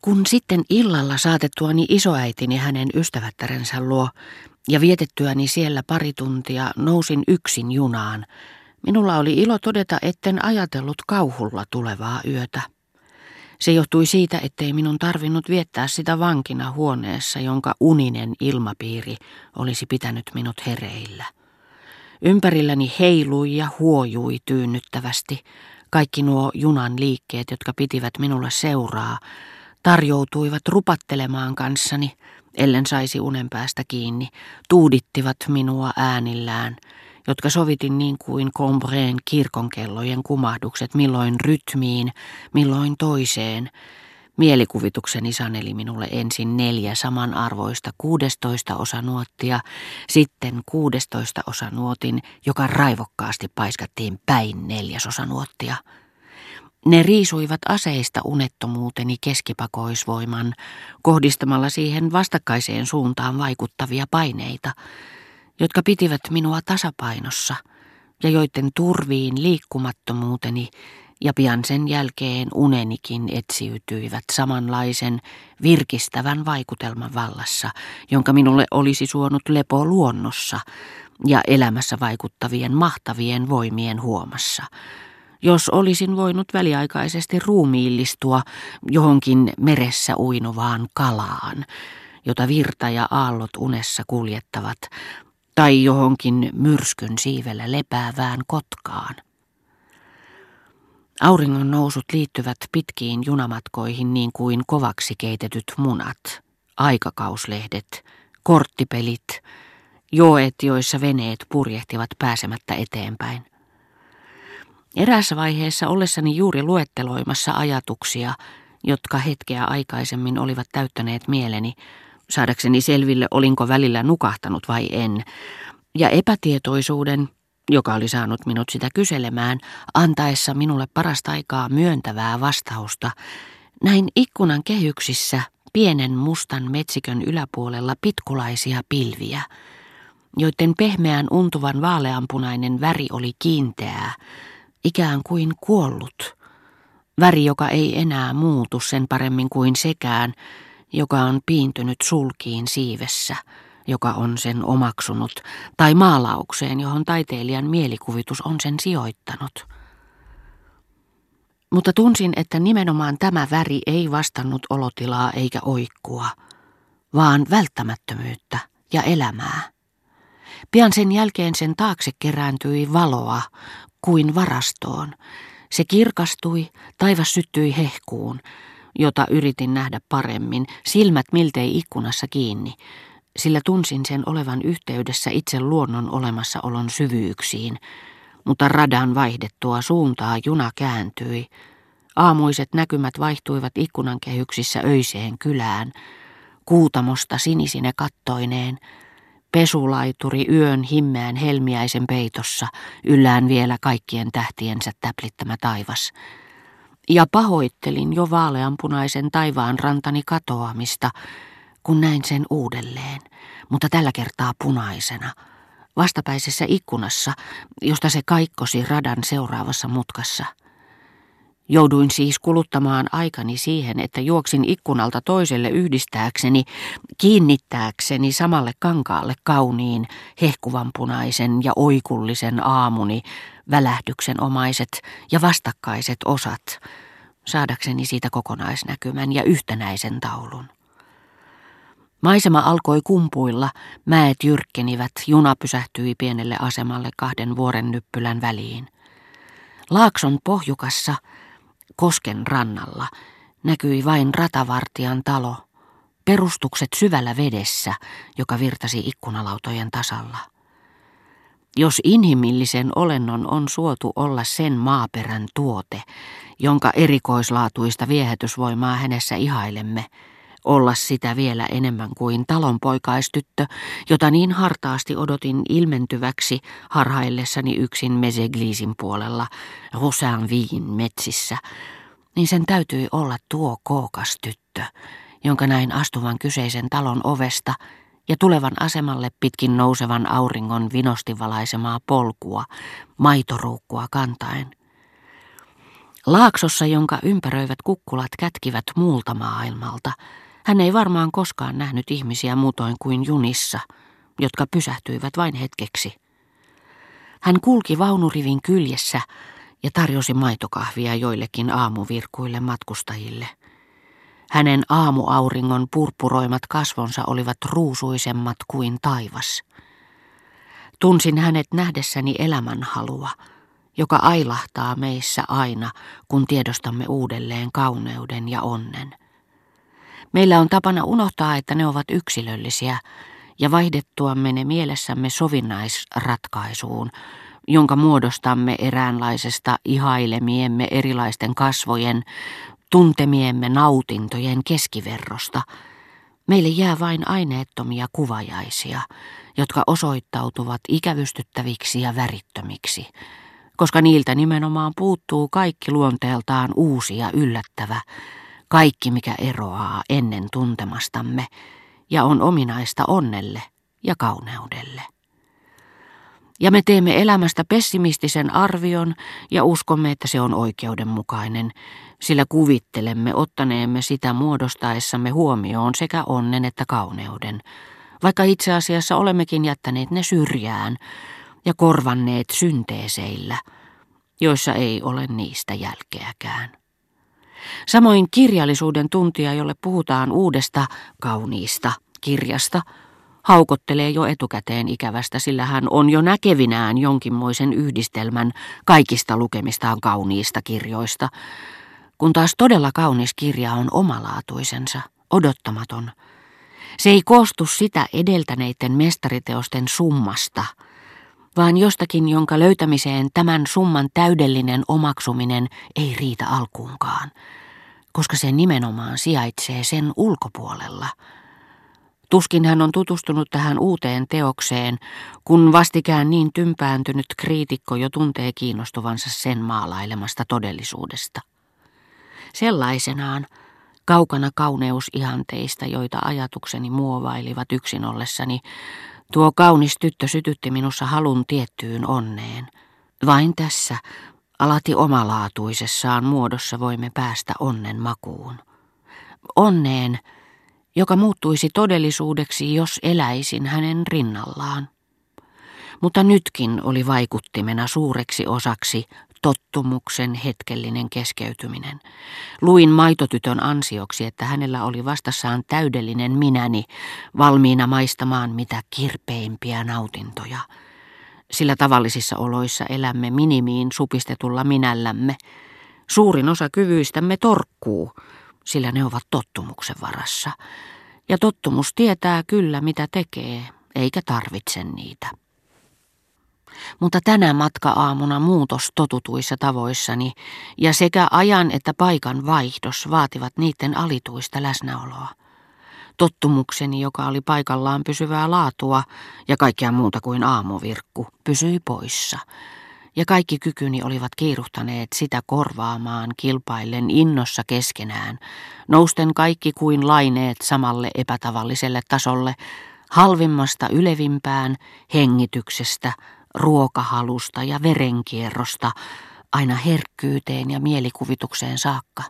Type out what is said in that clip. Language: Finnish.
Kun sitten illalla saatettuani isoäitini hänen ystävättärensä luo ja vietettyäni siellä pari tuntia nousin yksin junaan, minulla oli ilo todeta, etten ajatellut kauhulla tulevaa yötä. Se johtui siitä, ettei minun tarvinnut viettää sitä vankina huoneessa, jonka uninen ilmapiiri olisi pitänyt minut hereillä. Ympärilläni heilui ja huojui tyynnyttävästi kaikki nuo junan liikkeet, jotka pitivät minulle seuraa, tarjoutuivat rupattelemaan kanssani, ellen saisi unen päästä kiinni, tuudittivat minua äänillään, jotka sovitin niin kuin Combreen kirkonkellojen kumahdukset milloin rytmiin, milloin toiseen. Mielikuvitukseni saneli minulle ensin neljä samanarvoista kuudestoista osanuottia, sitten kuudestoista osanuotin, joka raivokkaasti paiskattiin päin neljäsosanuottia. Ne riisuivat aseista unettomuuteni keskipakoisvoiman, kohdistamalla siihen vastakkaiseen suuntaan vaikuttavia paineita, jotka pitivät minua tasapainossa ja joiden turviin liikkumattomuuteni ja pian sen jälkeen unenikin etsiytyivät samanlaisen virkistävän vaikutelman vallassa, jonka minulle olisi suonut lepo luonnossa ja elämässä vaikuttavien mahtavien voimien huomassa – jos olisin voinut väliaikaisesti ruumiillistua johonkin meressä uinuvaan kalaan, jota virta ja aallot unessa kuljettavat, tai johonkin myrskyn siivellä lepäävään kotkaan. Auringon nousut liittyvät pitkiin junamatkoihin niin kuin kovaksi keitetyt munat, aikakauslehdet, korttipelit, joet, joissa veneet purjehtivat pääsemättä eteenpäin. Eräässä vaiheessa ollessani juuri luetteloimassa ajatuksia, jotka hetkeä aikaisemmin olivat täyttäneet mieleni, saadakseni selville olinko välillä nukahtanut vai en, ja epätietoisuuden, joka oli saanut minut sitä kyselemään, antaessa minulle parasta aikaa myöntävää vastausta, näin ikkunan kehyksissä pienen mustan metsikön yläpuolella pitkulaisia pilviä, joiden pehmeän untuvan vaaleanpunainen väri oli kiinteää, ikään kuin kuollut. Väri, joka ei enää muutu sen paremmin kuin sekään, joka on piintynyt sulkiin siivessä, joka on sen omaksunut, tai maalaukseen, johon taiteilijan mielikuvitus on sen sijoittanut. Mutta tunsin, että nimenomaan tämä väri ei vastannut olotilaa eikä oikkua, vaan välttämättömyyttä ja elämää. Pian sen jälkeen sen taakse kerääntyi valoa, kuin varastoon. Se kirkastui, taivas syttyi hehkuun, jota yritin nähdä paremmin, silmät miltei ikkunassa kiinni, sillä tunsin sen olevan yhteydessä itse luonnon olemassaolon syvyyksiin, mutta radan vaihdettua suuntaa juna kääntyi. Aamuiset näkymät vaihtuivat ikkunan kehyksissä öiseen kylään, kuutamosta sinisine kattoineen, Pesulaituri yön himmeän helmiäisen peitossa, yllään vielä kaikkien tähtiensä täplittämä taivas. Ja pahoittelin jo vaaleanpunaisen taivaan rantani katoamista, kun näin sen uudelleen, mutta tällä kertaa punaisena, vastapäisessä ikkunassa, josta se kaikkosi radan seuraavassa mutkassa – Jouduin siis kuluttamaan aikani siihen, että juoksin ikkunalta toiselle yhdistääkseni, kiinnittääkseni samalle kankaalle kauniin, hehkuvanpunaisen ja oikullisen aamuni, välähdyksen omaiset ja vastakkaiset osat, saadakseni siitä kokonaisnäkymän ja yhtenäisen taulun. Maisema alkoi kumpuilla, mäet jyrkkenivät, juna pysähtyi pienelle asemalle kahden vuoren nyppylän väliin. Laakson pohjukassa – Kosken rannalla näkyi vain ratavartijan talo, perustukset syvällä vedessä, joka virtasi ikkunalautojen tasalla. Jos inhimillisen olennon on suotu olla sen maaperän tuote, jonka erikoislaatuista viehätysvoimaa hänessä ihailemme, olla sitä vielä enemmän kuin talonpoikaistyttö, jota niin hartaasti odotin ilmentyväksi harhaillessani yksin Meseglisin puolella, Rosainvillin metsissä, niin sen täytyi olla tuo kookas tyttö, jonka näin astuvan kyseisen talon ovesta ja tulevan asemalle pitkin nousevan auringon vinosti valaisemaa polkua, maitoruukkua kantaen. Laaksossa, jonka ympäröivät kukkulat kätkivät muulta maailmalta, hän ei varmaan koskaan nähnyt ihmisiä muutoin kuin junissa, jotka pysähtyivät vain hetkeksi. Hän kulki vaunurivin kyljessä ja tarjosi maitokahvia joillekin aamuvirkuille matkustajille. Hänen aamuauringon purpuroimat kasvonsa olivat ruusuisemmat kuin taivas. Tunsin hänet nähdessäni elämänhalua, joka ailahtaa meissä aina, kun tiedostamme uudelleen kauneuden ja onnen. Meillä on tapana unohtaa, että ne ovat yksilöllisiä, ja vaihdettuamme ne mielessämme sovinnaisratkaisuun, jonka muodostamme eräänlaisesta ihailemiemme erilaisten kasvojen, tuntemiemme nautintojen keskiverrosta, meille jää vain aineettomia kuvajaisia, jotka osoittautuvat ikävystyttäviksi ja värittömiksi, koska niiltä nimenomaan puuttuu kaikki luonteeltaan uusi ja yllättävä, kaikki mikä eroaa ennen tuntemastamme ja on ominaista onnelle ja kauneudelle. Ja me teemme elämästä pessimistisen arvion ja uskomme, että se on oikeudenmukainen, sillä kuvittelemme ottaneemme sitä muodostaessamme huomioon sekä onnen että kauneuden, vaikka itse asiassa olemmekin jättäneet ne syrjään ja korvanneet synteeseillä, joissa ei ole niistä jälkeäkään. Samoin kirjallisuuden tuntija, jolle puhutaan uudesta kauniista kirjasta, haukottelee jo etukäteen ikävästä, sillä hän on jo näkevinään jonkinmoisen yhdistelmän kaikista lukemistaan kauniista kirjoista, kun taas todella kaunis kirja on omalaatuisensa, odottamaton. Se ei koostu sitä edeltäneiden mestariteosten summasta, vaan jostakin, jonka löytämiseen tämän summan täydellinen omaksuminen ei riitä alkuunkaan, koska se nimenomaan sijaitsee sen ulkopuolella – Tuskin hän on tutustunut tähän uuteen teokseen, kun vastikään niin tympääntynyt kriitikko jo tuntee kiinnostuvansa sen maalailemasta todellisuudesta. Sellaisenaan, kaukana kauneusihanteista, joita ajatukseni muovailivat yksin ollessani, tuo kaunis tyttö sytytti minussa halun tiettyyn onneen. Vain tässä, alati omalaatuisessaan muodossa voimme päästä onnen makuun. Onneen, joka muuttuisi todellisuudeksi, jos eläisin hänen rinnallaan. Mutta nytkin oli vaikuttimena suureksi osaksi tottumuksen hetkellinen keskeytyminen. Luin maitotytön ansioksi, että hänellä oli vastassaan täydellinen minäni, valmiina maistamaan mitä kirpeimpiä nautintoja. Sillä tavallisissa oloissa elämme minimiin supistetulla minällämme. Suurin osa kyvyistämme torkkuu, sillä ne ovat tottumuksen varassa. Ja tottumus tietää kyllä mitä tekee, eikä tarvitse niitä. Mutta tänä matka-aamuna muutos totutuissa tavoissani ja sekä ajan että paikan vaihdos vaativat niiden alituista läsnäoloa. Tottumukseni, joka oli paikallaan pysyvää laatua ja kaikkea muuta kuin aamuvirkku, pysyi poissa – ja kaikki kykyni olivat kiiruhtaneet sitä korvaamaan kilpaillen innossa keskenään, nousten kaikki kuin laineet samalle epätavalliselle tasolle, halvimmasta ylevimpään, hengityksestä, ruokahalusta ja verenkierrosta, aina herkkyyteen ja mielikuvitukseen saakka.